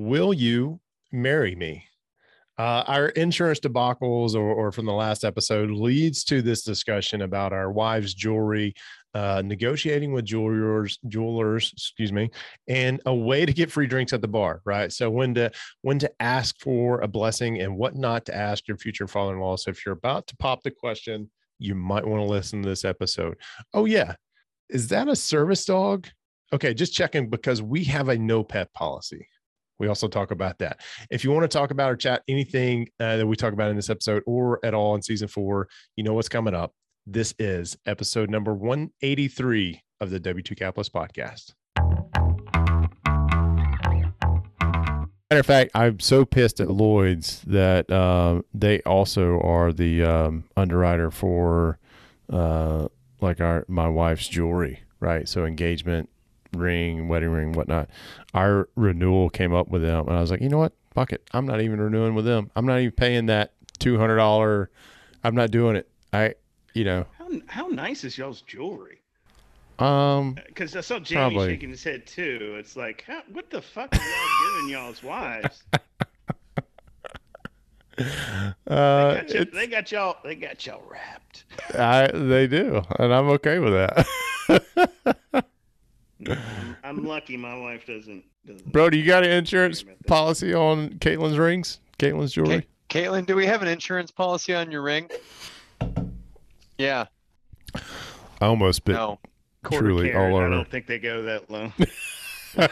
Will you marry me? Uh, our insurance debacles, or, or from the last episode, leads to this discussion about our wives' jewelry, uh, negotiating with jewelers, jewelers, excuse me, and a way to get free drinks at the bar, right? So when to when to ask for a blessing and what not to ask your future father-in-law. So if you're about to pop the question, you might want to listen to this episode. Oh yeah, is that a service dog? Okay, just checking because we have a no pet policy. We also talk about that. If you want to talk about or chat anything uh, that we talk about in this episode or at all in season four, you know what's coming up. This is episode number 183 of the W2 Capitalist podcast. Matter of fact, I'm so pissed at Lloyd's that uh, they also are the um, underwriter for uh, like our my wife's jewelry, right? So engagement ring, wedding ring, whatnot. Our renewal came up with them, and I was like, you know what? Fuck it. I'm not even renewing with them. I'm not even paying that two hundred dollar. I'm not doing it. I, you know. How how nice is y'all's jewelry? Um, Because I saw Jamie Probably. shaking his head too. It's like, how, what the fuck are y'all giving y'all's wives? They uh, got, you, they got y'all. They got y'all wrapped. I, they do, and I'm okay with that. I'm lucky my wife doesn't. doesn't Bro, do you got an insurance policy on Caitlin's rings? Caitlin's jewelry? Caitlin, do we have an insurance policy on your ring? Yeah. I almost bit No. Truly carat, all I don't think they go that low.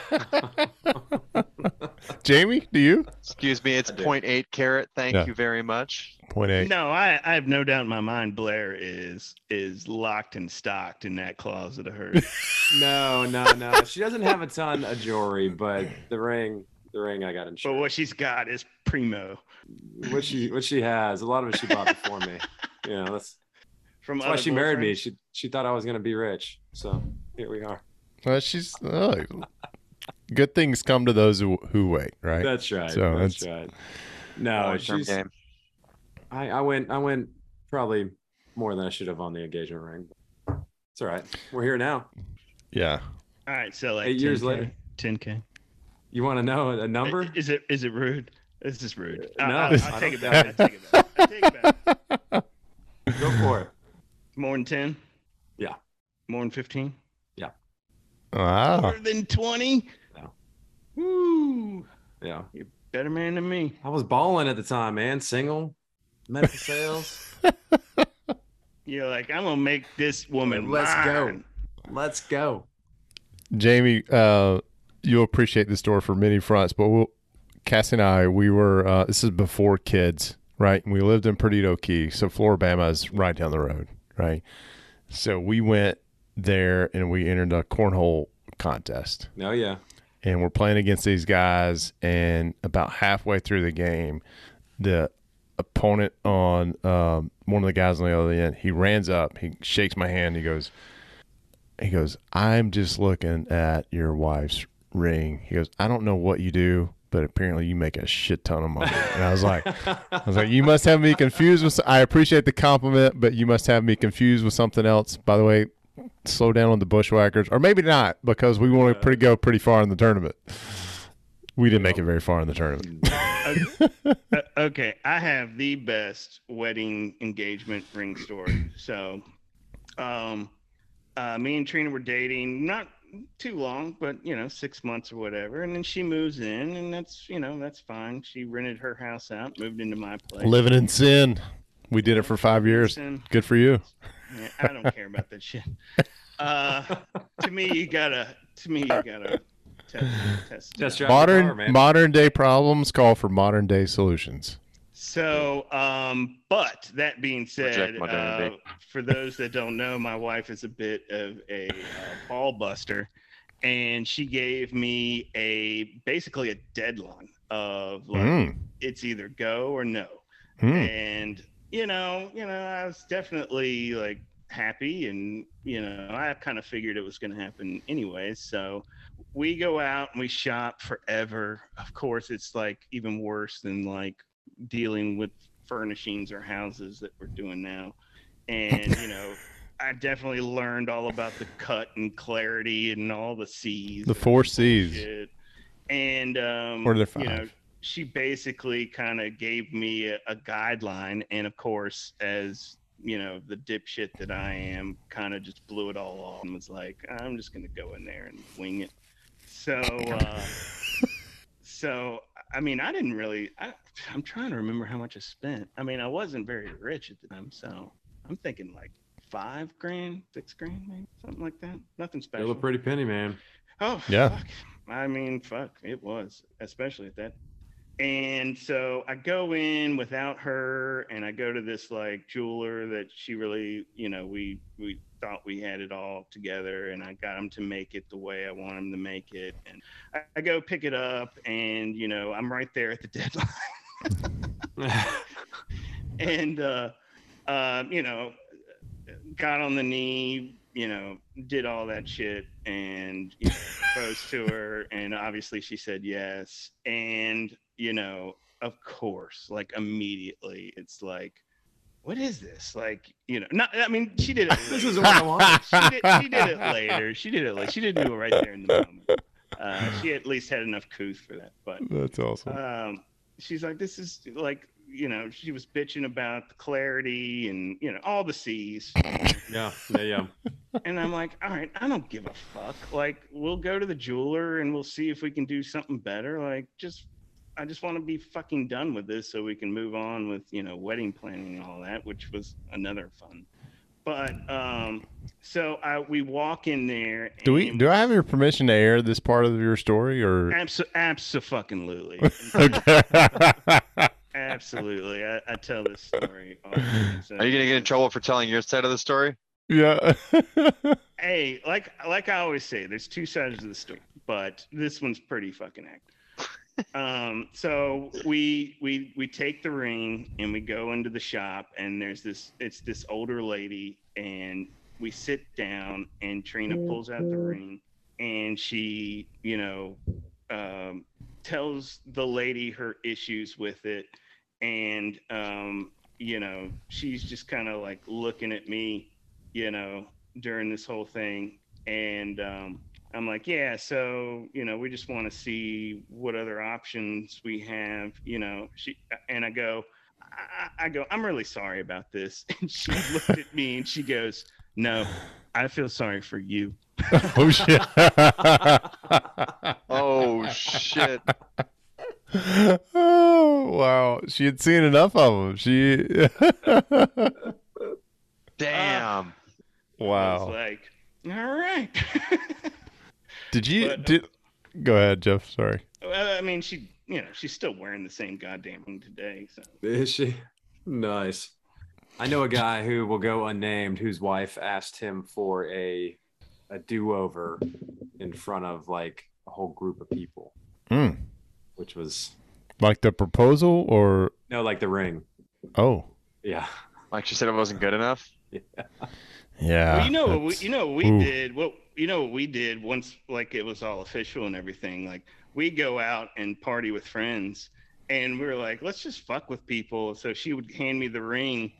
Jamie, do you? Excuse me. It's 0.8 carat. Thank Yeah. you very much. Point eight. No, I, I have no doubt in my mind. Blair is is locked and stocked in that closet of hers. No, no, no. She doesn't have a ton of jewelry, but the ring, the ring I got in. but what she's got is primo what she what she has, a lot of it she bought before me. You know, that's, from that's why she married me. She she thought I was gonna be rich. So here we are. Well, she's oh, good things come to those who, who wait, right? That's right. So that's that's- right. No, she's, game. I, I went I went probably more than I should have on the engagement ring. It's all right. We're here now. yeah. All right, so like Eight years 10K, later. 10k. You want to know a number? Is it is it rude? This is rude. Uh, I- no, I, I will take it don't back. I take it back. I take it back. Go for it. More than ten? Yeah. More than fifteen? Yeah. Wow. More than twenty? No. Woo! Yeah. You're better man than me. I was balling at the time, man. Single, medical sales. You're like, I'm gonna make this woman. Let's go. Let's go. Jamie, uh, you'll appreciate the story for many fronts, but we'll, Cassie and I, we were, uh, this is before kids, right? And we lived in Perdido Key. So Flora-Bama is right down the road, right? So we went there and we entered a cornhole contest. Oh yeah. And we're playing against these guys and about halfway through the game the opponent on um, one of the guys on the other end he runs up he shakes my hand he goes he goes i'm just looking at your wife's ring. He goes i don't know what you do but apparently you make a shit ton of money. And i was like i was like you must have me confused with i appreciate the compliment but you must have me confused with something else. By the way slow down on the bushwhackers or maybe not because we want to pretty go pretty far in the tournament we didn't make it very far in the tournament Uh, okay, I have the best wedding engagement ring story. So, um, uh, me and Trina were dating not too long, but you know, six months or whatever. And then she moves in, and that's you know that's fine. She rented her house out, moved into my place. living in sin we did it for five years good for you yeah, I don't care about that shit. Uh, to me, you gotta. To me, you gotta test. test it Just out. drive modern car, modern day problems call for modern day solutions So, um, but that being said, uh, for those that don't know, my wife is a bit of a uh, ball buster, and she gave me a basically a deadline of like Mm. it's either go or no, Mm. and you know, you know, I was definitely like happy, and you know, I kind of figured it was going to happen anyway. So we go out and we shop forever. Of course, it's like even worse than like dealing with furnishings or houses that we're doing now. And you know, I definitely learned all about the cut and clarity and all the C's. The four C's. and um, Or they're you know, five. She basically kind of gave me a, a guideline, and of course, as you know, the dipshit that I am, kind of just blew it all off and was like, I'm just gonna go in there and wing it. So, uh, so I mean, I didn't really. I, I'm trying to remember how much I spent. I mean, I wasn't very rich at the time, so I'm thinking like five grand, six grand, maybe something like that. Nothing special. Still a pretty penny, man. Oh Yeah. Fuck. I mean, fuck, it was, especially at that. And so I go in without her, and I go to this like jeweler that she really, you know, we we thought we had it all together, and I got him to make it the way I want him to make it. And I, I go pick it up, and you know, I'm right there at the deadline. and uh, uh, you know, got on the knee, you know, did all that shit, and you know, proposed to her, and obviously she said yes, and you know, of course, like immediately, it's like, what is this? Like, you know, not. I mean, she did it. this later. is what I want. she did, she did it later. She did it like she didn't do it right there in the moment. Uh, she at least had enough couth for that, but That's awesome. um, she's like, this is like, you know, she was bitching about the clarity and you know all the C's, yeah, yeah, yeah. and I'm like, all right, I don't give a fuck. Like, we'll go to the jeweler and we'll see if we can do something better. Like, just, I just want to be fucking done with this so we can move on with you know wedding planning and all that, which was another fun. But um, so I we walk in there. Do we? Do I have your permission to air this part of your story, or? Abso- absolutely. okay. Absolutely. I, I tell this story. all the time, so- Are you gonna get in trouble for telling your side of the story? yeah. Hey, like like I always say, there's two sides of the story, but this one's pretty fucking active. Um, so we we we take the ring and we go into the shop and there's this it's this older lady and we sit down and Trina pulls out the ring and she, you know, um, tells the lady her issues with it and um, you know, she's just kind of like looking at me, you know, during this whole thing and um, i'm like yeah so you know we just want to see what other options we have you know she and i go I, I go i'm really sorry about this and she looked at me and she goes no i feel sorry for you oh shit. Oh shit! oh wow. She had seen enough of them. She. Damn. i was wow. like all right Did you? but- Did? Go ahead, Jeff. Sorry. i mean she you know she's still wearing the same goddamn thing today so Is she? Nice. I know a guy who will go unnamed whose wife asked him for a a do over in front of like a whole group of people, Hmm. which was Like the proposal, or no like the ring. oh, Yeah. Like she said, it wasn't good enough. yeah. well, you know what we, you know what we ooh. did what you know what we did once like it was all official and everything like we go out and party with friends and we were like let's just fuck with people so she would hand me the ring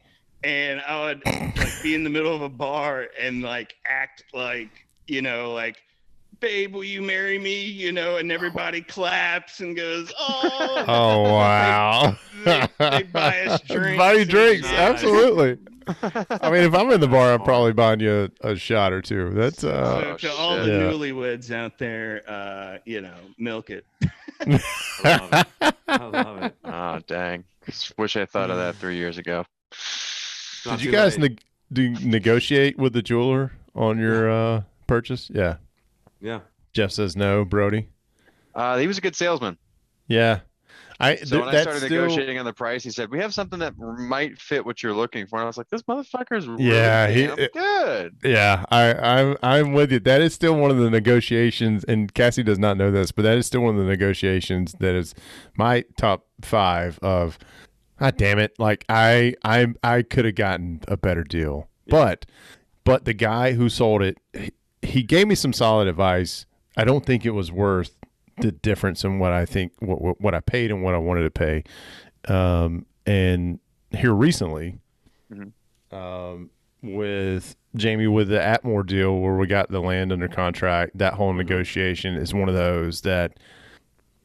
and i would like be in the middle of a bar and like act like you know like babe will you marry me you know and everybody claps and goes oh Oh wow. They- they buy us drinks Buy you drinks. Absolutely. I mean, if I'm in the bar, I'm probably buying you a, a shot or two. That's so uh. to all shit. the Yeah. newlyweds out there uh you know milk it I love it. I love it. Oh dang! Wish I thought of that three years ago. Not Did you guys late. neg- do negotiate with the jeweler on your uh purchase? Yeah. Yeah. Jeff says no. Brody. Uh, he was a good salesman. Yeah. I So th- when I started still, negotiating on the price, he said, "We have something that might fit what you're looking for." And I was like, "This motherfucker's really Yeah, he- good." Yeah, I, I'm I'm with you. That is still one of the negotiations, and Cassie does not know this, but that is still one of the negotiations that is my top five of. God damn it! Like I I I could have gotten a better deal, but but the guy who sold it, he, he gave me some solid advice. I don't think it was worth the difference in what I think what what, what I paid and what I wanted to pay. Um, and here recently, Mhm. um, with Jamie with the Atmore deal where we got the land under contract, that whole negotiation is one of those that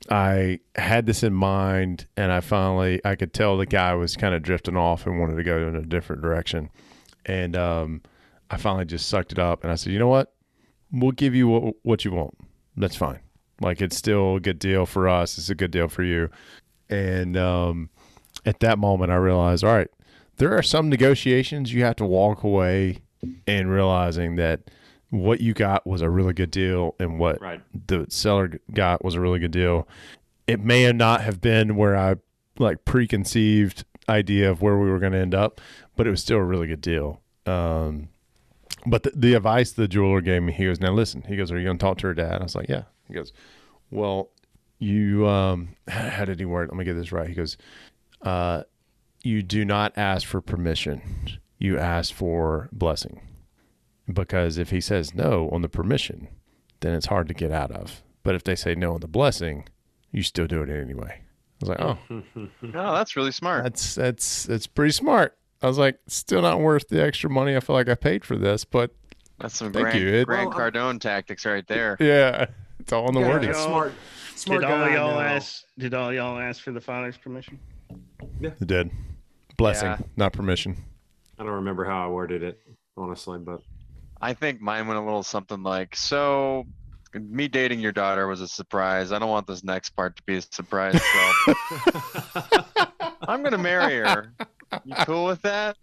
I had this in mind, and I finally I could tell the guy was kind of drifting off and wanted to go in a different direction, and um, I finally just sucked it up and I said, you know what, we'll give you what, what you want. That's fine. Like it's still a good deal for us. It's a good deal for you. And um, at that moment, I realized, all right, there are some negotiations you have to walk away and realizing that what you got was a really good deal and what Right. the seller got was a really good deal. It may not have been where I like preconceived idea of where we were going to end up, but it was still a really good deal. Um, but the, the advice the jeweler gave me, he goes, now listen, he goes, are you going to talk to her dad? I was like, yeah. He goes, well, you, um, how did he word? it? Let me get this right. He goes, uh, you do not ask for permission. You ask for blessing because if he says no on the permission, then it's hard to get out of. But if they say no on the blessing, you still do it anyway. I was like, oh, No, that's really smart. that's that's that's pretty smart. I was like, still not worth the extra money I feel like I paid for this, but That's some Thank Grant, you. It- Grant Well, Cardone tactics right there. yeah, it's all in the Yeah, wording. Yeah. Smart, smart did all y'all ask? Did all y'all ask for the father's permission? Yeah, It did. Blessing, Yeah. not permission. I don't remember how I worded it, honestly, but I think mine went a little something like, so me dating your daughter was a surprise. I don't want this next part to be a surprise. So I'm gonna marry her. You cool with that?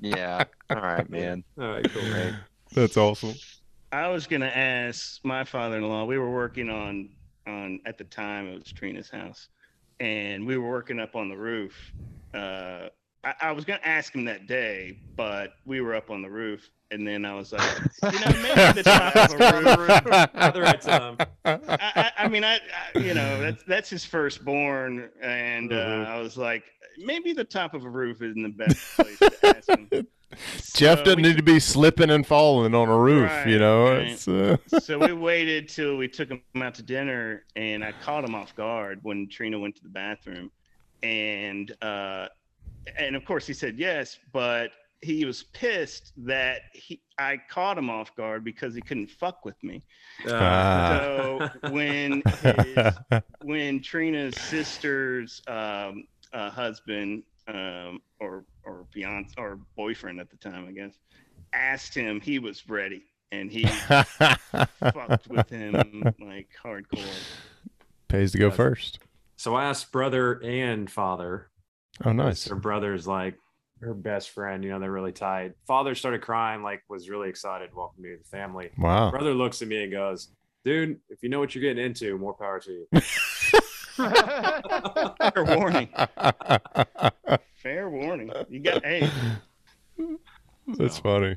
Yeah. All right, man. all right, cool. Great. That's awesome. I was gonna ask my father-in-law. We were working on on at the time it was Trina's house, and we were working up on the roof. Uh, I, I was gonna ask him that day, but we were up on the roof, and then I was like, you know, maybe the top of a roof. At the right time. I, I, I mean, I, I, you know, that's that's his firstborn, and uh, Mhm. I was like, maybe the top of a roof isn't the best place to ask him. Jeff So doesn't we- need to be slipping and falling on a roof, you know. right. It's, uh, so we waited till we took him out to dinner and i caught him off guard when trina went to the bathroom and uh and of course he said yes but he was pissed that he i caught him off guard because he couldn't fuck with me Ah. so when his, when trina's sister's um uh, husband um or or fiance or boyfriend at the time i guess asked him he was ready and he fucked with him like hardcore. Pays to go first. So I asked brother and father. Oh, nice. Her brother's like her best friend. You know, they're really tight. Father started crying, like was really excited, welcome me to the family. Wow. Brother looks at me and goes, "Dude, if you know what you're getting into, more power to you." Fair warning. Fair warning. You got hey, That's funny.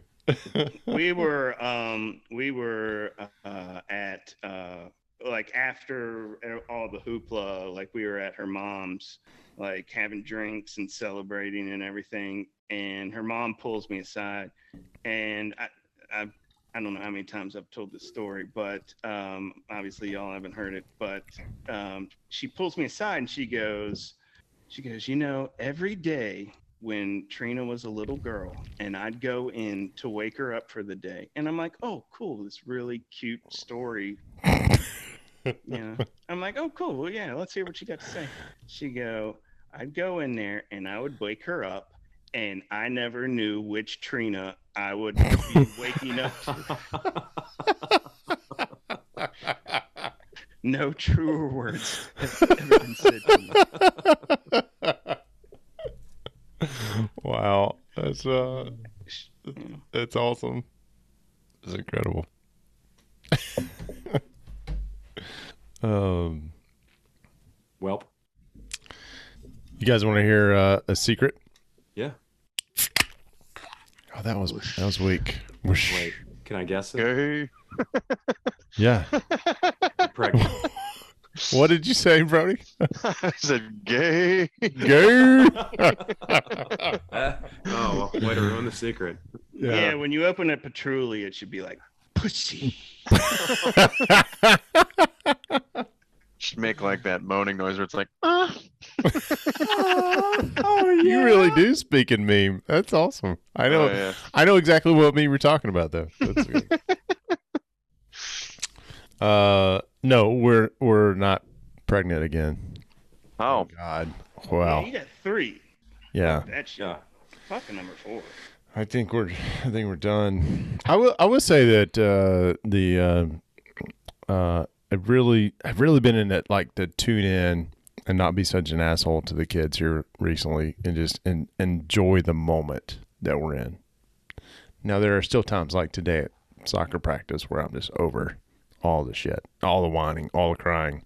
we were um we were uh at uh like after all the hoopla like we were at her mom's like having drinks and celebrating and everything and her mom pulls me aside and i i I don't know how many times I've told this story, but um, obviously y'all haven't heard it. But um, she pulls me aside and she goes, she goes, you know, every day when Trina was a little girl and I'd go in to wake her up for the day. And I'm like, oh, cool. This really cute story. you know, I'm like, oh, cool. Well, yeah, let's hear what you got to say. She go, I'd go in there and I would wake her up and I never knew which Trina I would be waking up to. No truer words have ever been said to me. wow. That's uh Yeah. that's awesome. It's incredible. um Well. you guys want to hear uh, a secret? Yeah. Oh, that was that was weak. Whoosh. Wait, can I guess it? Gay. Yeah. Pregnant. What did you say, Brody? I said gay. Gay. oh, well, way to ruin the secret. Yeah. when you open a patchouli, it should be like pussy. Should make like that moaning noise where it's like, ah. oh, you really do speak in meme. That's awesome. I know. Oh, yeah. I know exactly what meme you're talking about, though. That's good. uh, no, we're we're not pregnant again. Oh, God. Yeah, Wow. you got three. Yeah. That's Yeah. fucking number four. I think we're I think we're done. I will I would say that uh the uh uh I've really I've really been in it like to tune in and not be such an asshole to the kids here recently and just and enjoy the moment that we're in. Now there are still times like today at soccer practice where I'm just over all the shit, all the whining, all the crying.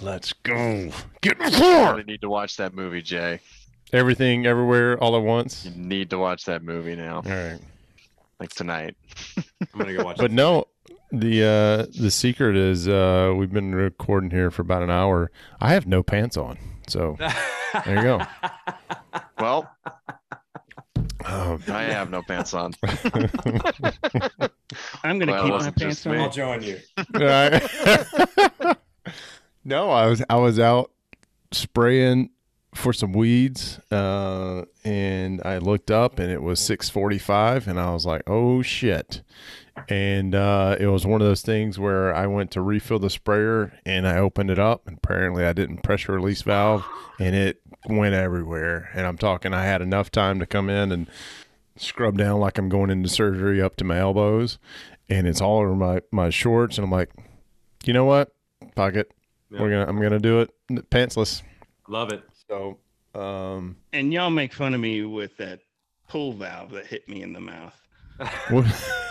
Let's go. Get in the you car. really need to watch that movie, Jay. Everything everywhere all at once. You need to watch that movie now, All right. like tonight. I'm gonna go watch. It. But it. no, the uh the secret is uh we've been recording here for about an hour. I have no pants on. So there you go. Well, Um, I have no pants on. I'm gonna Well, keep my pants on. me. I'll join you. No, I was I was out spraying for some weeds, uh, and I looked up and it was six forty five, and I was like, "Oh shit!" And uh, it was one of those things where I went to refill the sprayer and I opened it up, and apparently I didn't pressure release valve, and it went everywhere. And I'm talking, I had enough time to come in and scrub down like I'm going into surgery up to my elbows, and it's all over my my shorts, and I'm like, you know what? pocket. Yeah. We're gonna I'm gonna do it pantsless. Love it. So um And y'all make fun of me with that pull valve that hit me in the mouth.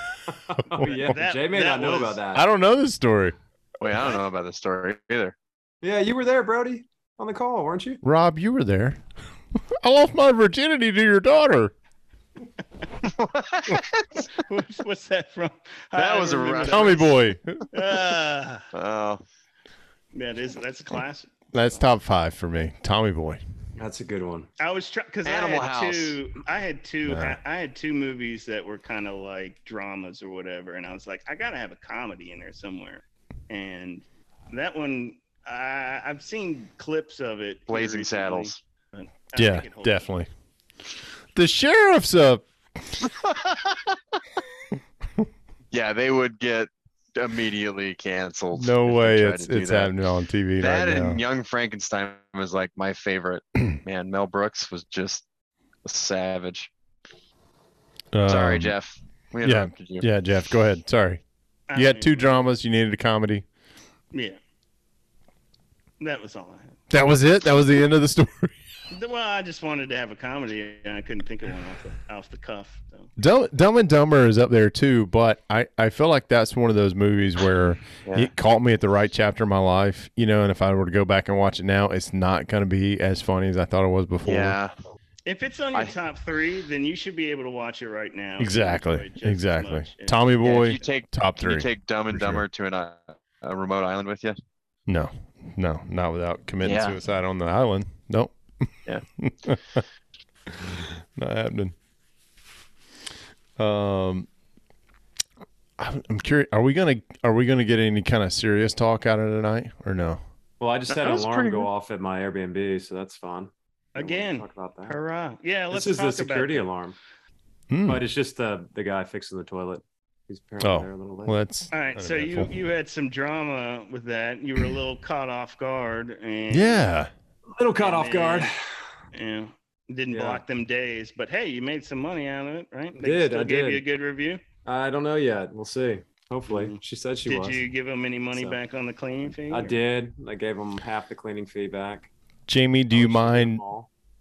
oh yeah, That- Jay may not know was- about that. I don't know this story. Wait, I don't know about this story either. Yeah, you were there, Brody, on the call, weren't you? Rob, you were there. I lost my virginity to your daughter. what's, what's that from? That I was a remember. Tommy boy. Ah, Oh, that is that's a classic. That's top five for me. Tommy boy. That's a good one. I was trying because I had House. two. I had two. Yeah. I, I had two movies that were kind of like dramas or whatever, and I was like, I gotta have a comedy in there somewhere. And that one, I, I've seen clips of it. Blazing recently, Saddles. Yeah, think it holds up. definitely. The sheriff's up. Yeah, they would get immediately canceled. No way it's it's that. happening on TV That right and now. Young Frankenstein was like my favorite. Man, Mel Brooks was just a savage. Sorry, Um, Jeff. We yeah, you. Yeah, Jeff, go ahead. Sorry. You had two dramas, you needed a comedy. Yeah, that was all I had. That was it? That was the end of the story. Well, I just wanted to have a comedy, and I couldn't think of one off the, off the cuff. So. Dumb, Dumb and Dumber is up there too, but I, I feel like that's one of those movies where Yeah. it caught me at the right chapter of my life, you know, and if I were to go back and watch it now, it's not going to be as funny as I thought it was before. Yeah, If it's on your I- top three, then you should be able to watch it right now. Exactly. it just as Exactly. Tommy Boy, if you take top can you take Dumb and for sure. Dumber to an, uh, a remote island with you? no, no, not without committing Yeah. suicide on the island. Nope. Yeah. not happening. Um, I'm I'm curious. Are we gonna are we gonna get any kind of serious talk out of tonight or no? Well, I just had an alarm go off at my Airbnb, so that's fun. Again, talk about that. hurrah! Yeah, let's This is the security alarm, Hmm. but it's just the the guy fixing the toilet. He's apparently Oh, there a little late. Well, that's All right, so you you had some drama with that. You were a little caught off guard, and yeah. Little caught and off guard. Yeah, didn't Yeah. block them days, but hey, you made some money out of it, right? They Did, still I gave did. you a good review. I don't know yet. We'll see. Hopefully, Mhm. she said she Did was. you give them any money So- back on the cleaning fee? I or- did. I gave them half the cleaning fee back. Jamie, do Oh, you mind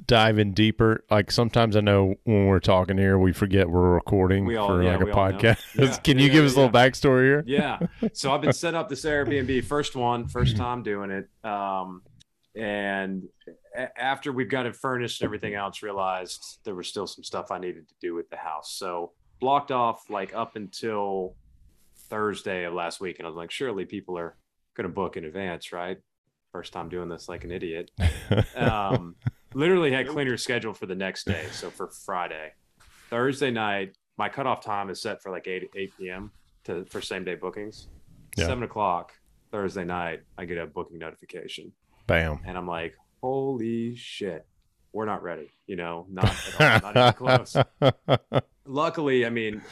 diving deeper? Like sometimes I know when we're talking here, we forget we're recording We all- for yeah, like a we all know. podcast. Yeah, Can you yeah, give us a yeah. little backstory here? Yeah. So I've been set up this Airbnb, first one, first time doing it. Um, and after we've got it furnished and everything else, realized there was still some stuff I needed to do with the house. So blocked off like up until Thursday of last week. And I was like, surely people are going to book in advance, right? First time doing this like an idiot. Um, literally had cleaner schedule for the next day. So for Friday, Thursday night, my cutoff time is set for like 8, 8 p.m. to for same day bookings. Yeah. Seven o'clock Thursday night, I get a booking notification, Bam. and I'm like, "Holy shit, we're not ready!" You know, not at all, not even close. luckily, I mean,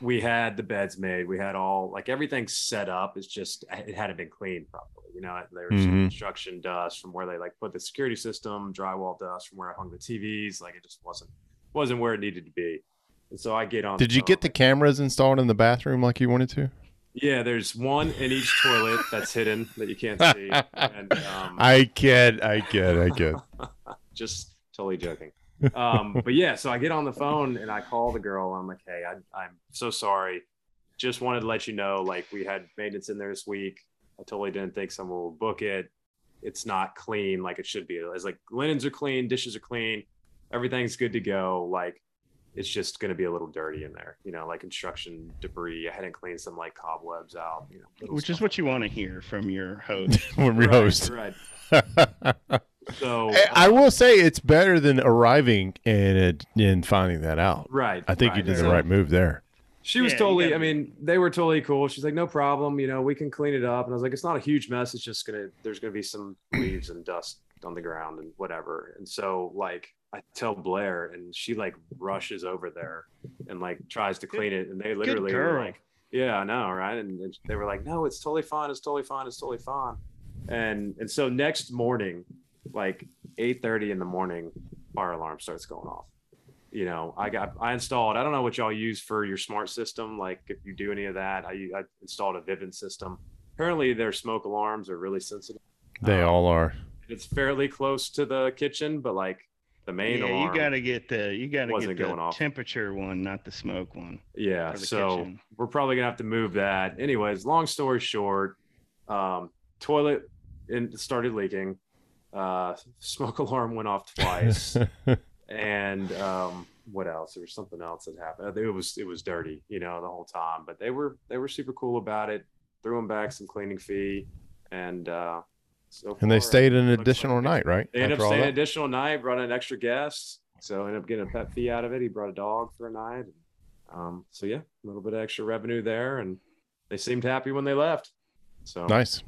we had the beds made. We had all like everything set up. It's just it hadn't been cleaned properly. You know, there was Mhm. construction dust from where they like put the security system, drywall dust from where I hung the TVs. Like it just wasn't wasn't where it needed to be. And so I get on. Did you get the cameras installed in the bathroom like you wanted to? Yeah, there's one in each toilet that's hidden that you can't see. And um, I kid, I kid, I kid. just totally joking. Um, but yeah, so I get on the phone and I call the girl. I'm like, hey, I, I'm so sorry. Just wanted to let you know, like, we had maintenance in there this week. I totally didn't think someone would book it. It's not clean like it should be. It's like linens are clean, dishes are clean, everything's good to go. Like, it's just going to be a little dirty in there, you know, like construction debris. I hadn't cleaned some like cobwebs out, you know, little Which is what you want to hear from your host. When we Right, host. Right. So, I I will say it's better than arriving and and finding that out. right. I think you did the So- right move there. She was Yeah, totally, gotta I mean, they were totally cool. She's like, no problem. You know, we can clean it up. And I was like, it's not a huge mess. It's just going to, there's going to be some leaves and dust on the ground and whatever. And so, like, I tell Blair, and she like rushes over there and like tries to clean it. And they literally were like, yeah, I know. Right. And, and they were like, no, it's totally fine. It's totally fine. It's totally fine. And, and so next morning, like 8 30 in the morning, fire alarm starts going off you know, I got I installed. I don't know what y'all use for your smart system. Like if you do any of that, I, I installed a Vivint system. Apparently, their smoke alarms are really sensitive. They Um, all are. It's fairly close to the kitchen, but like the main yeah, alarm. you got to get the you got to wasn't get the going off. temperature one, not the smoke one. yeah. So kitchen. we're probably gonna have to move that. Anyways, long story short, um, toilet in, started leaking. Uh, smoke alarm went off twice. and um what else there was something else that happened it was it was dirty you know the whole time but they were they were super cool about it threw them back some cleaning fee and uh so and they stayed an additional like- night, right? they ended up staying an additional night brought in an extra guest so ended up getting a pet fee out of it he brought a dog for a night um so yeah a little bit of extra revenue there and they seemed happy when they left so Nice.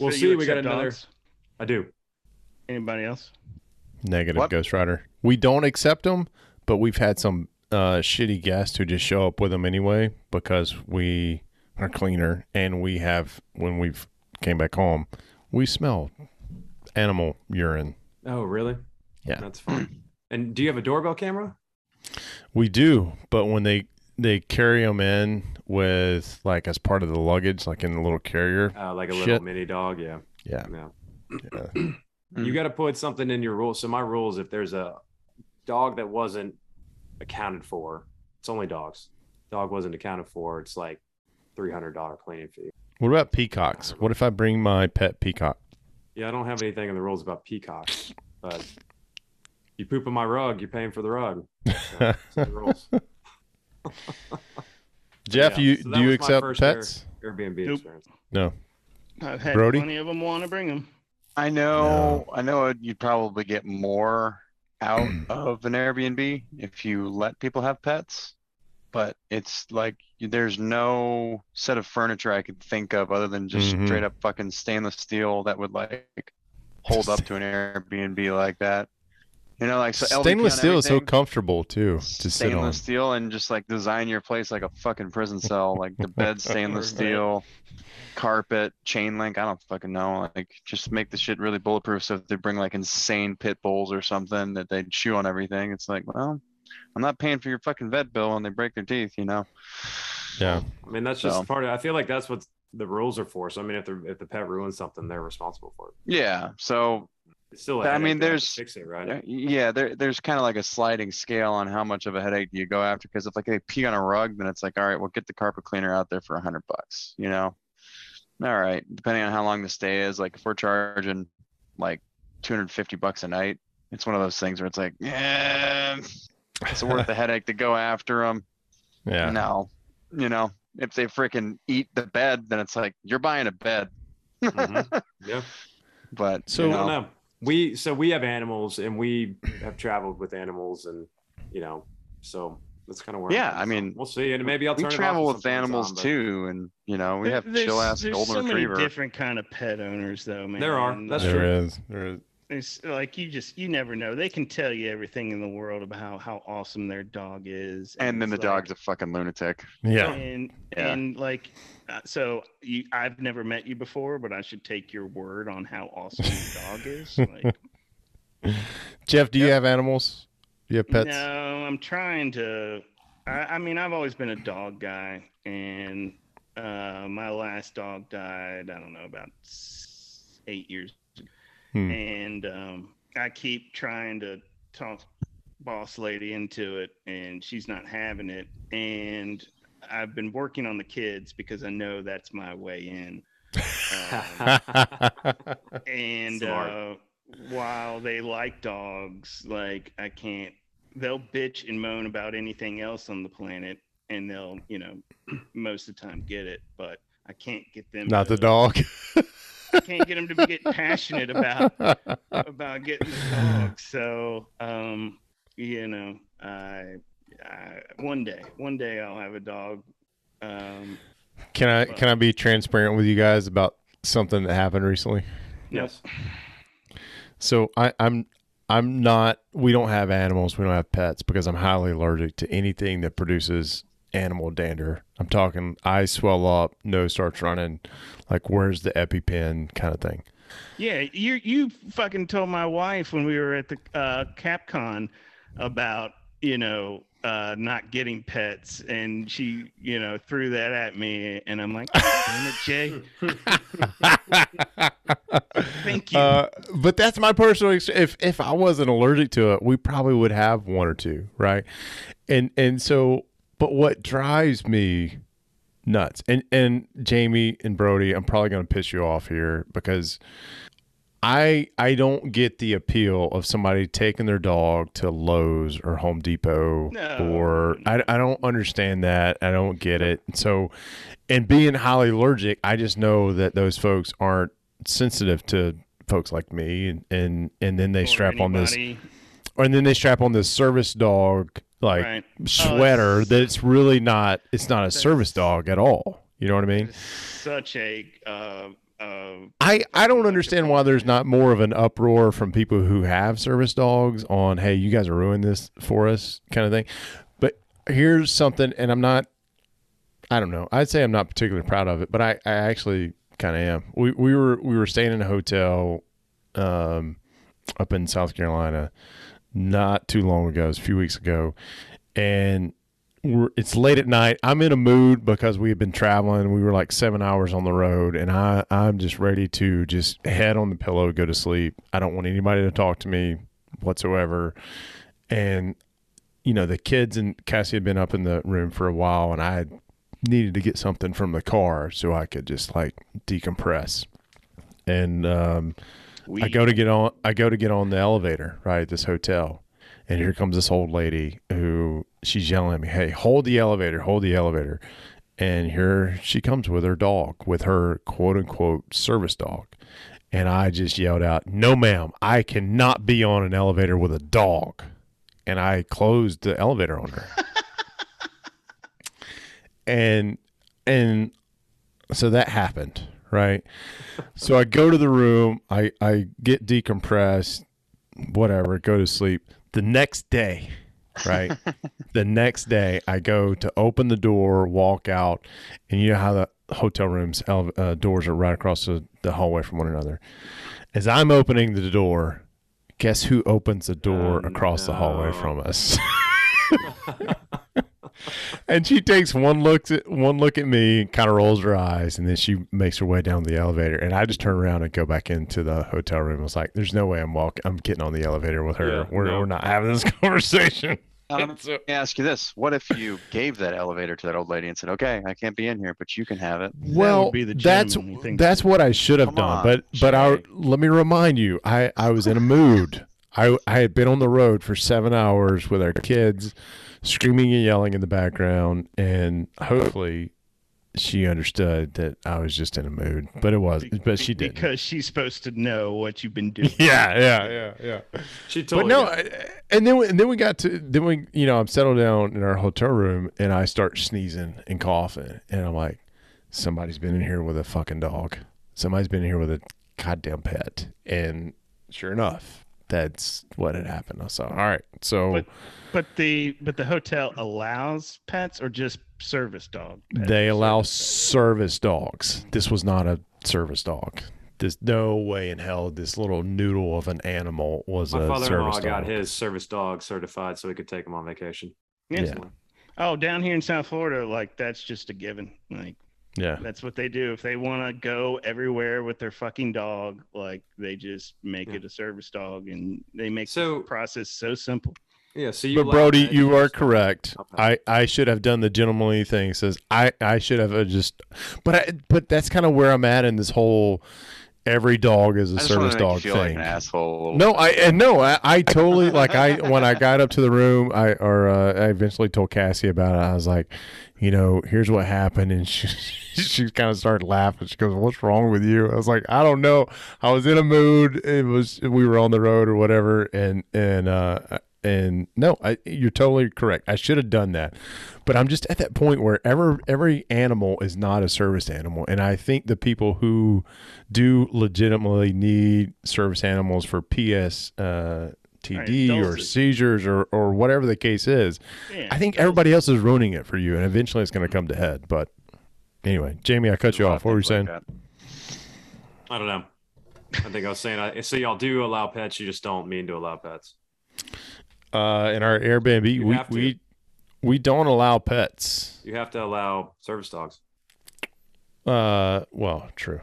we'll So see we got another dogs? i do Anybody else? Negative What? Ghost Rider. We don't accept them, but we've had some uh, shitty guests who just show up with them anyway because we are cleaner and we have when we've came back home, we smell animal urine. oh really Yeah. that's fine and do you have a doorbell camera We do, but when they they carry them in with like as part of the luggage, like in the little carrier. Uh, like a little mini dog, yeah. Yeah. Yeah. yeah. You got to put something in your rules. So my rules, if there's a dog that wasn't accounted for, it's only dogs. Dog wasn't accounted for, it's like three hundred dollar cleaning fee. What about peacocks? What if I bring my pet peacock? Yeah, I don't have anything in the rules about peacocks, but you poop on my rug, you're paying for the rug. So, it's the rules. Jeff, Yeah, you so do you accept first air- pets? Airbnb Nope. experience. No. Uh, I've had Brody? plenty of them want to bring them. I know, I know you'd probably get more out of an Airbnb if you let people have pets, but it's like there's no set of furniture I could think of other than just Mhm. straight up fucking stainless steel that would like hold up to an Airbnb like that. You know, like so Stainless steel is so comfortable too to sit on. stainless steel and just like design your place like a fucking prison cell, like the bed stainless steel, carpet, chain link. I don't fucking know. Like just make the shit really bulletproof. So if they bring like insane pit bulls or something that they chew on everything, it's like, well, I'm not paying for your fucking vet bill when they break their teeth, you know? Yeah. I mean, that's just So- part of. I feel like that's what the rules are for. So I mean, if the if the pet ruins something, they're responsible for it. Yeah. So It's still. A I mean, to have to there's- fix it right. yeah, there there's kind of like a sliding scale on how much of a headache do you go after. Because if like they pee on a rug, then it's like, all right, we'll get the carpet cleaner out there for a hundred bucks, you know? All right, depending on how long the stay is, like if we're charging like 250 bucks a night, it's one of those things where it's like, yeah, it's worth the headache to go after them. Yeah. No, you know, if they freaking eat the bed, then it's like you're buying a bed. Mhm. Yeah. But So- you I don't know, know. We so we have animals and we have traveled with animals and you know so that's kind of where. I'm Yeah, at. I So mean, we'll see, and maybe I'll we travel it off with at some point in animals time, but too, and you know, we There- have chill ass there's golden so many retriever. different kind of pet owners, though, man. There are. That's There true. is. There is. It's like you just you never know. They can tell you everything in the world about how, how awesome their dog is. And then the like- dog's a fucking lunatic. Yeah. And Yeah. and like uh, so you I've never met you before, but I should take your word on how awesome your dog is. Like Jeff, do you have animals? Do you have pets? No, I'm trying to. I, I mean, I've always been a dog guy, and uh, my last dog died. I don't know about eight years, ago. Hmm. and um, I keep trying to talk boss lady into it, and she's not having it. And I've been working on the kids because I know that's my way in. Um, and Smart. uh, while they like dogs, like I can't. They'll bitch and moan about anything else on the planet, and they'll, you know, most of the time get it. But I can't get them. Not the dog. I can't get them to get passionate about about getting the dog. So, um, you know, I, I one day, one day I'll have a dog. Um, Can I can I be transparent with you guys about something that happened recently? Yes. So I, I'm I'm not. We don't have animals. We don't have pets because I'm highly allergic to anything that produces animal dander. I'm talking eyes swell up, nose starts running, like where's the EpiPen kind of thing. Yeah, you you fucking told my wife when we were at the uh, CapCon about you know uh, not getting pets, and she you know threw that at me, and I'm like, damn it, Jay. Thank you. Uh, but that's my personal. Ex- if if I wasn't allergic to it, we probably would have one or two, right? And and so, but what drives me nuts, and and Jamie and Brody, I'm probably going to piss you off here because I I don't get the appeal of somebody taking their dog to Lowe's or Home Depot No, or. I I don't understand that. I don't get it. So, and being highly allergic, I just know that those folks aren't sensitive to folks like me and and, and then they Or strap on this anybody. and then they strap on this service dog like Right. Oh, sweater it's- that it's really not it's not a service dog at all. You know what i mean? Such a uh, uh, i i don't understand why there's not more of an uproar from people who have service dogs on hey you guys are ruining this for us kind of thing. But here's something and i'm not i don't know. I'd say i'm not particularly proud of it but i i actually kind of am. We we were we were staying in a hotel um up in south carolina not too long ago, it was a few weeks ago, and it's late at night. I'm in a mood because we had been traveling. We were like seven hours on the road, and I I'm just ready to just head on the pillow, go to sleep. I don't want anybody to talk to me whatsoever, and you know the kids and Cassie had been up in the room for a while, and I needed to get something from the car so I could just like decompress, and um, I go to get on I go to get on the elevator, right, at this hotel. And here comes this old lady who she's yelling at me, Hey, hold the elevator, hold the elevator. And here she comes with her dog, with her quote unquote service dog. And I just yelled out, No, ma'am, I cannot be on an elevator with a dog. And I closed the elevator on her. and and so that happened, right? so I go to the room, I, I get decompressed, whatever, go to sleep. The next day, right? the next day, I go to open the door, walk out, and you know how the hotel rooms uh, doors are right across the, the hallway from one another. As I'm opening the door, guess who opens the door Oh, across the hallway from us? and she takes one look at one look at me, kind of rolls her eyes, and then she makes her way down the elevator. And I just turn around and go back into the hotel room. I was like, "There's no way I'm walking. I'm getting on the elevator with her. Yeah, we're no. we're not having this conversation." Um, And so- Let me ask you this: What if you gave that elevator to that old lady and said, "Okay, I can't be in here, but you can have it"? well, be the that's gentleman, that's what I should have Come done. on, but but I let me remind you, I I was in a mood. I I had been on the road for seven hours with our kids, screaming and yelling in the background, and hopefully, she understood that I was just in a mood. But it was, Be- but she be- did. because she's supposed to know what you've been doing. Yeah, yeah, yeah, yeah. She told But no, you. I- and then we, and then we got to then we you know I'm settled down in our hotel room and I start sneezing and coughing and I'm like, somebody's been in here with a fucking dog. Somebody's been in here with a goddamn pet and sure enough, that's what had happened. I saw. All right, so But- But the but the hotel allows pets or just service dog. pets they allow service service dogs. This was not a service dog. There's no way in hell this little noodle of an animal was My a father-in-law service got his service dog certified so he could take him on vacation. dog? Yeah. Oh, down here in South Florida, like that's just a given. Like Yeah, that's what they do. If they want to go everywhere with their fucking dog, like they just make Yeah. it a service dog, and they make So- the process so simple. Yeah, so you but Brody, you are correct. Okay. I I should have done the gentlemanly thing. Says I I should have uh, just, but I but that's kind of where I'm at in this whole every dog is a I just want service dog like thing. an asshole. No, I and no, I, I totally like I when I got up to the room, I or uh, I eventually told Cassie about it. I was like, you know, here's what happened, and she she kind of started laughing. She goes, "What's wrong with you?" I was like, "I don't know. I was in a mood. It was we were on the road or whatever, and and uh and no, I, you're totally correct. I should have done that, but I'm just at that point where every every animal is not a service animal, and I think the people who do legitimately need service animals for PS uh, TD or seizures or or whatever the case is. Yeah, I think everybody else is ruining it for you, and eventually it's going to come to head. But anyway, Jamie, I cut you off. What were you saying? like. I don't know. I think I was saying. I, so y'all do allow pets. You just don't mean to allow pets. Uh, in our Airbnb, You we we we don't allow pets. You have to allow service dogs. Uh, well, true.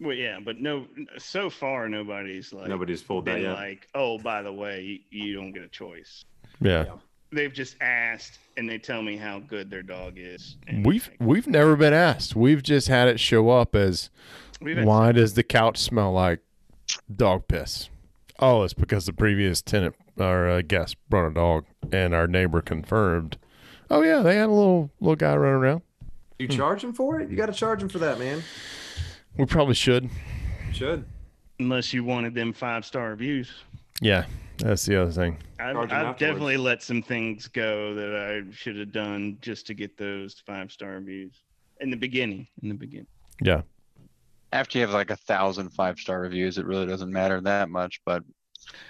Well, yeah, but no. So far, nobody's like Nobody's pulled that yet. like, oh, by the way, you, you don't get a choice. Yeah. They've just asked, and they tell me how good their dog is. We've like, we've never been asked. We've just had it show up as why does the couch smell like dog piss? Oh, it's because the previous tenant or uh, guest brought a dog, and our neighbor confirmed. Oh yeah, they had a little little guy running around. You charge him for it? You got to charge him for that, man. We probably should. Should. unless you wanted them five star reviews. Yeah, that's the other thing. I've, I've definitely let some things go that I should have done just to get those five star reviews in the beginning. In the beginning, Yeah, After you have like a thousand five star reviews, it really doesn't matter that much, but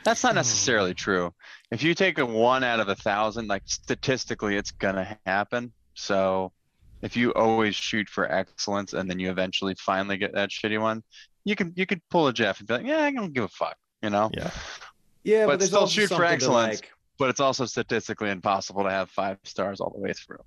that's not necessarily true. If you take a one out of a thousand, like statistically, it's gonna happen. So if you always shoot for excellence and then you eventually finally get that shitty one, you can you could pull a Jeff and be like, yeah, I don't give a fuck, you know. yeah. Yeah, But there's still shoot for excellence. like- But it's also statistically impossible to have five stars all the way through.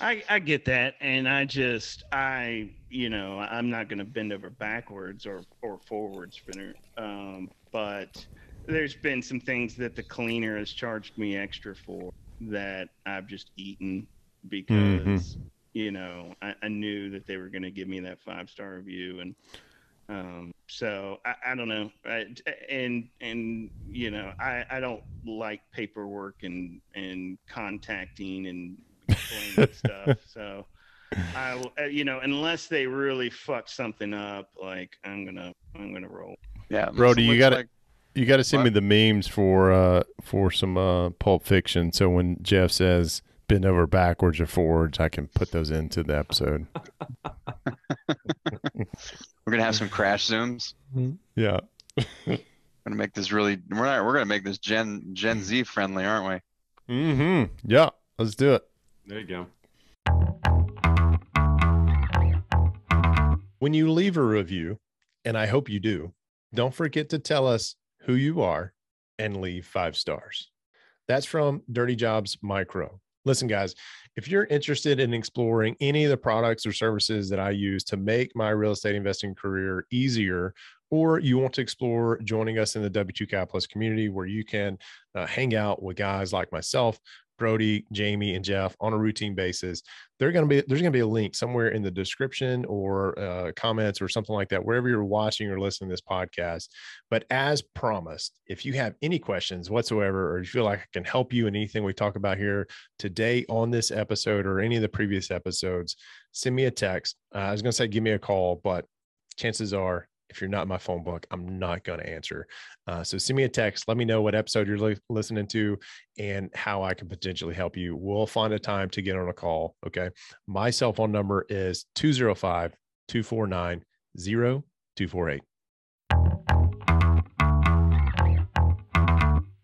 I, I get that, and I just I you know I'm not going to bend over backwards or or forwards spinner, um, but there's been some things that the cleaner has charged me extra for that I've just eaten because you know I, I knew that they were going to give me that five star review and um so I, I don't know I, and and you know I I don't like paperwork and and contacting and stuff so I will- uh, you know unless they really fuck something up like I'm gonna I'm gonna roll Yeah. Brody, so you gotta- like- You got to send me the memes for uh for some uh Pulp Fiction. So when Jeff says bend over backwards or forwards, I can put those into the episode. we're gonna have some crash zooms. Yeah. We're gonna make this really. We're not. We're gonna make this Gen Gen Z friendly, aren't we? Mm-hmm. Yeah. Let's do it. There you go. When you leave a review, and I hope you do, don't forget to tell us who you are and leave five stars. That's from Dirty Jobs Mike Rowe. Listen, guys, if you're interested in exploring any of the products or services that I use to make my real estate investing career easier, or you want to explore joining us in the W2 Capitalist community where you can uh, hang out with guys like myself, Brody, Jamie, and Jeff on a routine basis, they're going to be there's going to be a link somewhere in the description or uh, comments or something like that wherever you're watching or listening to this podcast. But as promised, if you have any questions whatsoever, or you feel like I can help you in anything we talk about here today on this episode or any of the previous episodes, send me a text. Uh, I was going to say give me a call, but chances are if you're not in my phone book, I'm not going to answer. Uh, so send me a text. Let me know what episode you're li- listening to and how I can potentially help you. We'll find a time to get on a call. Okay. My cell phone number is 205 249 0248.